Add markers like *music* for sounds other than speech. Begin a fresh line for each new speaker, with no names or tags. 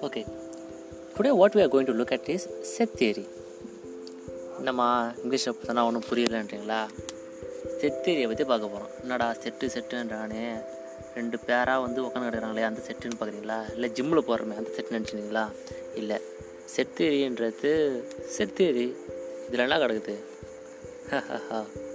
Okay today what we are going to look at is set theory. என்னம்மா இங்கிலீஷில் பார்த்தோன்னா ஒன்றும் புரியலன்றீங்களா? செட் தேரியை பற்றி பார்க்க போகிறோம் என்னடா செட்டு செட்டுன்றானே ரெண்டு பேராக வந்து உட்காந்து கிடக்கிறாங்களே அந்த செட்டுன்னு பார்க்குறீங்களா? இல்லை ஜிம்மில் போடுறோமே அந்த செட்டு நினச்சிங்களா? இல்லை. செட் தேரின்றது செட் தேரி இதில் என்ன கிடக்குது? *laughs*